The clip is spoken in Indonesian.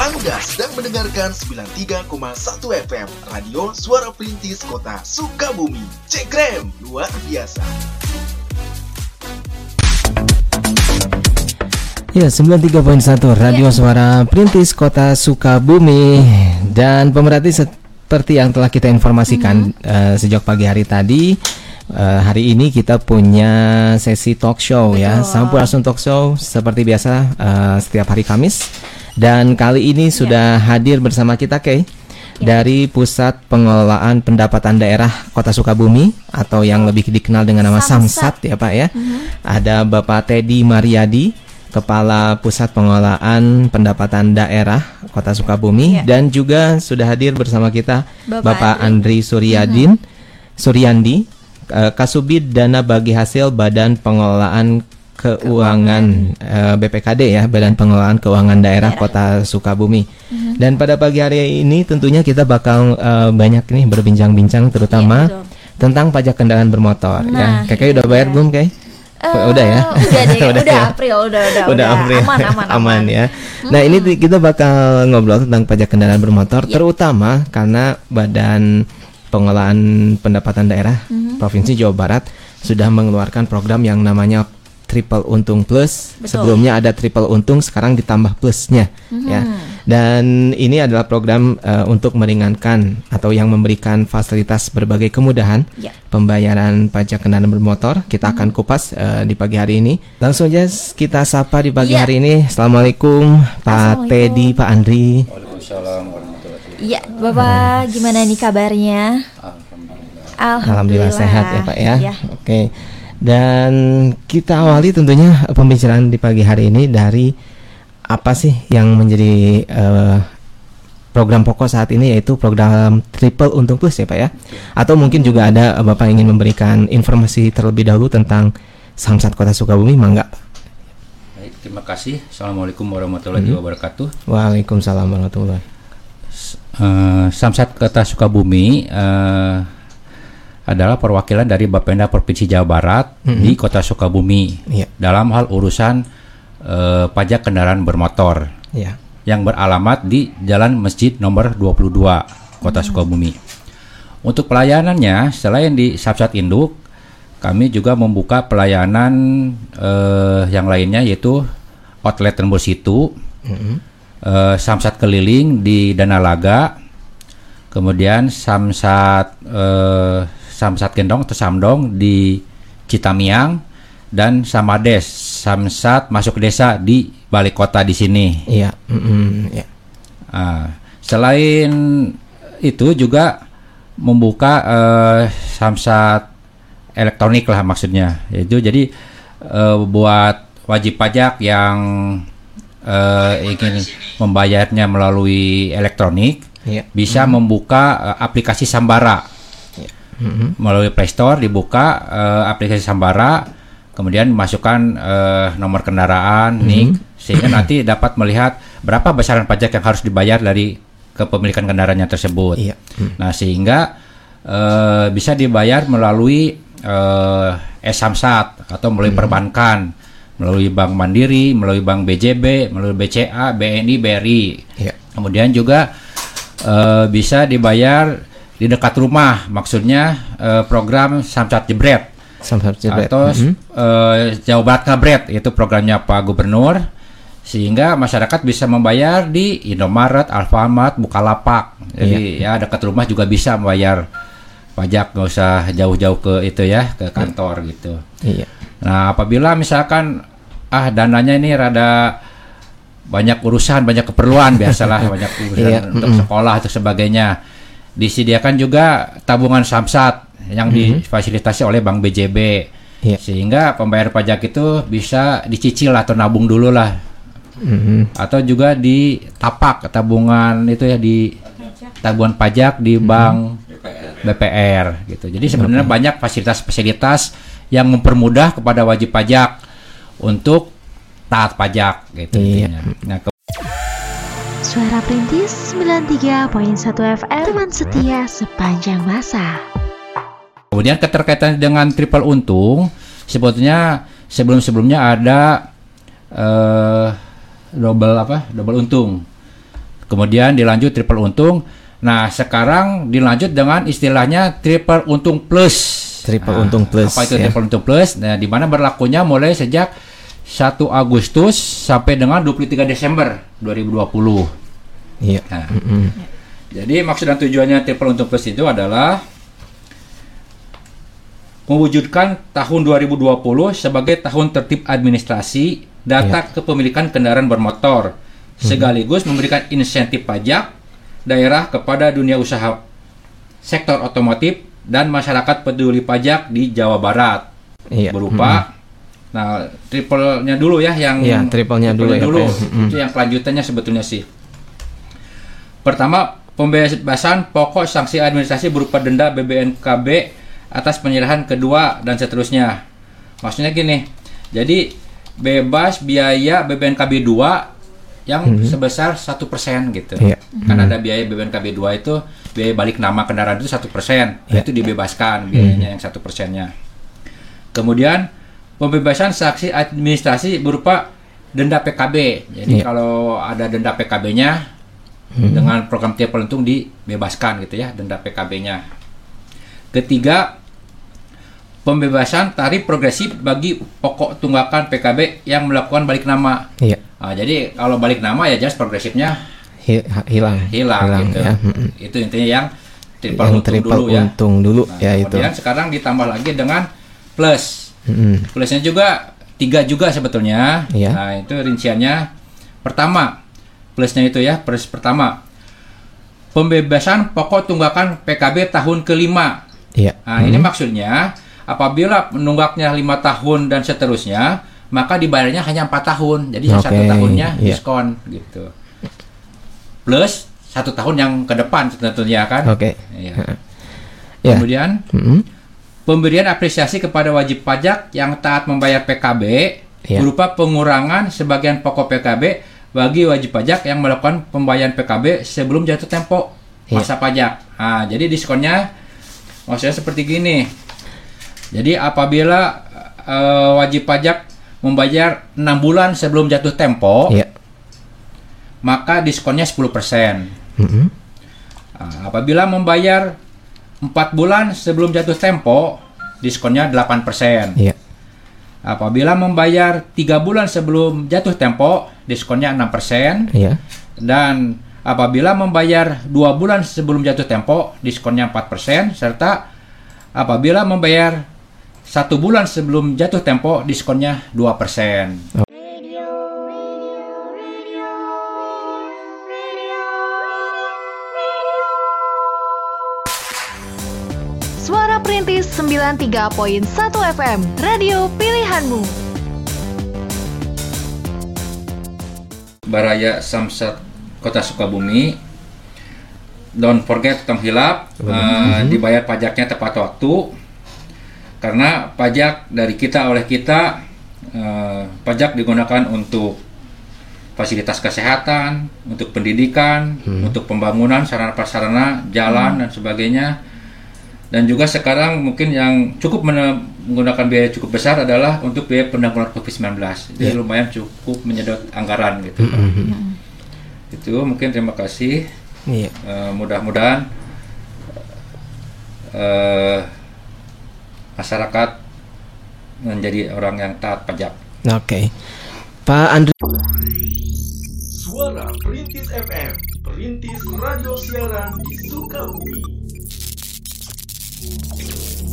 Anda sedang mendengarkan 93,1 FM Radio Suara Perintis Kota Sukabumi. Cekrem, luar biasa. Ya, 93.1 Radio Suara Perintis Kota Sukabumi dan pemerhati seperti yang telah kita informasikan uh, sejak pagi hari tadi uh, hari ini kita punya sesi talk show ya. Betul. ya, Sampurasun Talk Show seperti biasa uh, setiap hari Kamis. Dan kali ini sudah ya. hadir bersama kita Kay ya. dari Pusat Pengelolaan Pendapatan Daerah Kota Sukabumi atau yang lebih dikenal dengan nama Samsat, Samsat ya Pak ya. Mm-hmm. Ada Bapak Teddy Mariadi, Kepala Pusat Pengelolaan Pendapatan Daerah Kota Sukabumi ya. dan juga sudah hadir bersama kita Bapak, Bapak Andri Suryadin mm-hmm. Suryandi uh, Kasubid Dana Bagi Hasil Badan Pengelolaan Keuangan uh, eh, BPKD ya Badan Pengelolaan Keuangan Daerah. Kota Sukabumi. Uh-huh. Dan pada pagi hari ini tentunya kita bakal uh, banyak nih berbincang-bincang terutama ya, tentang pajak kendaraan bermotor ya. nah, ya. Kakek iya, udah bayar iya. belum, Kay? Uh, udah ya. Udah deh, udah, udah ya? April, udah udah. Udah April. Aman, aman, aman. aman ya. Hmm. Nah, ini kita bakal ngobrol tentang pajak kendaraan bermotor yeah. terutama karena Badan pengelolaan pendapatan daerah mm-hmm. Provinsi Jawa Barat sudah mengeluarkan program yang namanya triple untung plus. Betul. Sebelumnya ada triple untung, sekarang ditambah plusnya, mm-hmm. ya. Dan ini adalah program uh, untuk meringankan atau yang memberikan fasilitas berbagai kemudahan yeah. pembayaran pajak kendaraan bermotor. Kita mm-hmm. akan kupas uh, di pagi hari ini. Langsung aja kita sapa di pagi yeah. hari ini. Assalamualaikum, Pak Teddy, Pak Andri. Waalaikumsalam Iya, Bapak gimana nih kabarnya? Alhamdulillah. Alhamdulillah sehat ya Pak ya. ya. Oke. Dan kita awali tentunya pembicaraan di pagi hari ini dari apa sih yang menjadi uh, program pokok saat ini yaitu program Triple Untung Plus ya Pak ya. Atau mungkin juga ada uh, Bapak ingin memberikan informasi terlebih dahulu tentang Samsat Kota Sukabumi, mangga Pak. Baik, terima kasih. Assalamualaikum warahmatullahi hmm. wabarakatuh. Waalaikumsalam warahmatullahi uh, Samsat Kota Sukabumi uh, adalah perwakilan dari Bapenda Provinsi Jawa Barat mm -hmm. di Kota Sukabumi yeah. dalam hal urusan uh, pajak kendaraan bermotor yeah. yang beralamat di Jalan Masjid nomor 22 Kota mm. Sukabumi. Untuk pelayanannya selain di Samsat Induk kami juga membuka pelayanan uh, yang lainnya yaitu outlet Tembus Situ, mm -hmm uh, samsat keliling di Danalaga, kemudian samsat uh, samsat gendong atau samdong di Citamiang dan samades samsat masuk desa di balik kota di sini. Iya. Mm -hmm, yeah. uh, selain itu juga membuka uh, samsat elektronik lah maksudnya. Itu jadi uh, buat wajib pajak yang uh, ingin membayarnya melalui elektronik yeah. bisa mm-hmm. membuka uh, aplikasi Sambara. Mm-hmm. melalui Play Store dibuka uh, aplikasi Sambara kemudian masukkan uh, nomor kendaraan mm-hmm. nik sehingga nanti dapat melihat berapa besaran pajak yang harus dibayar dari kepemilikan kendaraannya tersebut. Yeah. Mm. Nah sehingga uh, bisa dibayar melalui uh, e-samsat atau melalui mm. perbankan melalui Bank Mandiri, melalui Bank BJB, melalui BCA, BNI, BRI. Ya. Kemudian juga uh, bisa dibayar di dekat rumah, maksudnya uh, program Samsat Jebret. Samsat Jebret. Atau mm -hmm. uh, Jawa Barat Kabret, itu programnya Pak Gubernur. Sehingga masyarakat bisa membayar di Indomaret, Alfamart, Bukalapak. Jadi ya, ya dekat rumah juga bisa membayar pajak, nggak usah jauh-jauh ke itu ya, ke kantor ya. gitu. Iya. Nah, apabila misalkan ah dananya ini rada banyak urusan, banyak keperluan biasalah banyak urusan iya. untuk mm -hmm. sekolah atau sebagainya. Disediakan juga tabungan samsat yang mm -hmm. difasilitasi oleh Bank BJB. Yeah. Sehingga pembayar pajak itu bisa dicicil atau nabung dulu lah. Mm -hmm. Atau juga di tapak tabungan itu ya di tabungan pajak di mm -hmm. bank BPR gitu. Jadi sebenarnya okay. banyak fasilitas-fasilitas yang mempermudah kepada wajib pajak untuk taat pajak gitu iya. Nah, ke Suara Perintis 93.1 FM teman setia sepanjang masa. Kemudian keterkaitan dengan triple untung sebetulnya sebelum-sebelumnya ada uh, double apa? Double untung. Kemudian dilanjut triple untung. Nah, sekarang dilanjut dengan istilahnya triple untung plus. Triple Nah, untung plus, Apa itu ya. triple untung plus? Nah, di mana berlakunya mulai sejak 1 Agustus sampai dengan 23 Desember 2020. Iya. Nah, Mm-mm. jadi maksud dan tujuannya triple untung plus itu adalah mewujudkan tahun 2020 sebagai tahun tertib administrasi data kepemilikan kendaraan bermotor sekaligus memberikan insentif pajak daerah kepada dunia usaha sektor otomotif dan masyarakat peduli pajak di Jawa Barat Iya. berupa nah triple-nya dulu ya yang Iya, triple-nya dulu ya, dulu Pak, ya. Mm-mm. itu yang kelanjutannya sebetulnya sih pertama pembebasan pokok sanksi administrasi berupa denda BBNKB atas penyerahan kedua dan seterusnya maksudnya gini jadi bebas biaya BBNKB 2 yang sebesar satu persen gitu Iya. kan ada biaya BBNKB 2 itu biaya balik nama kendaraan itu satu persen Iya. itu dibebaskan biayanya yang satu persennya Kemudian pembebasan sanksi administrasi berupa denda PKB. Jadi Iya. kalau ada denda PKB-nya dengan program tiap untung dibebaskan gitu ya denda PKB-nya. Ketiga, pembebasan tarif progresif bagi pokok tunggakan PKB yang melakukan balik nama. Iya. Nah, jadi kalau balik nama ya jelas progresifnya Hi- ha- hilang. hilang, gitu. ya. Itu intinya yang triple Yang untung triple dulu ya. untung dulu Nah, ya itu. kemudian sekarang ditambah lagi dengan plus. Mm-mm. Plusnya juga tiga juga sebetulnya. Iya. Nah itu rinciannya. Pertama, plusnya itu ya, plus pertama pembebasan pokok tunggakan PKB tahun kelima. Iya. Nah ini maksudnya apabila menunggaknya lima tahun dan seterusnya, maka dibayarnya hanya empat tahun. Jadi yang satu tahunnya iya. diskon gitu. Plus satu tahun yang ke depan tentunya kan. Oke. Iya. Ya. Kemudian Mm-mm. Pemberian apresiasi kepada wajib pajak yang taat membayar PKB Ya. berupa pengurangan sebagian pokok PKB bagi wajib pajak yang melakukan pembayaran PKB sebelum jatuh tempo Ya. masa pajak. Nah, jadi diskonnya maksudnya seperti gini. Jadi apabila eh, wajib pajak membayar 6 bulan sebelum jatuh tempo, Iya. maka diskonnya 10%. Mm-mm. Nah, apabila membayar 4 bulan sebelum jatuh tempo, diskonnya 8%. Iya. Apabila membayar 3 bulan sebelum jatuh tempo, diskonnya 6%. Iya. Dan apabila membayar 2 bulan sebelum jatuh tempo, diskonnya 4%. Serta apabila membayar 1 bulan sebelum jatuh tempo, diskonnya 2%. Suara Perintis 93.1 FM, radio pilihanmu. Baraya Samsat Kota Sukabumi. Don't forget tong hilap eh, dibayar pajaknya tepat waktu karena pajak dari kita oleh kita eh, pajak digunakan untuk fasilitas kesehatan, untuk pendidikan, untuk pembangunan sarana prasarana, jalan dan sebagainya. Dan juga sekarang mungkin yang cukup menggunakan biaya cukup besar adalah untuk biaya penanggulangan COVID-19. Jadi lumayan cukup menyedot anggaran gitu. Pak. Itu mungkin terima kasih. Iya. Eh, mudah-mudahan eh, masyarakat menjadi orang yang taat pajak. Oke. Pak Andri Suara Perintis FM, Perintis Radio Siaran di Sukabumi. Thank you.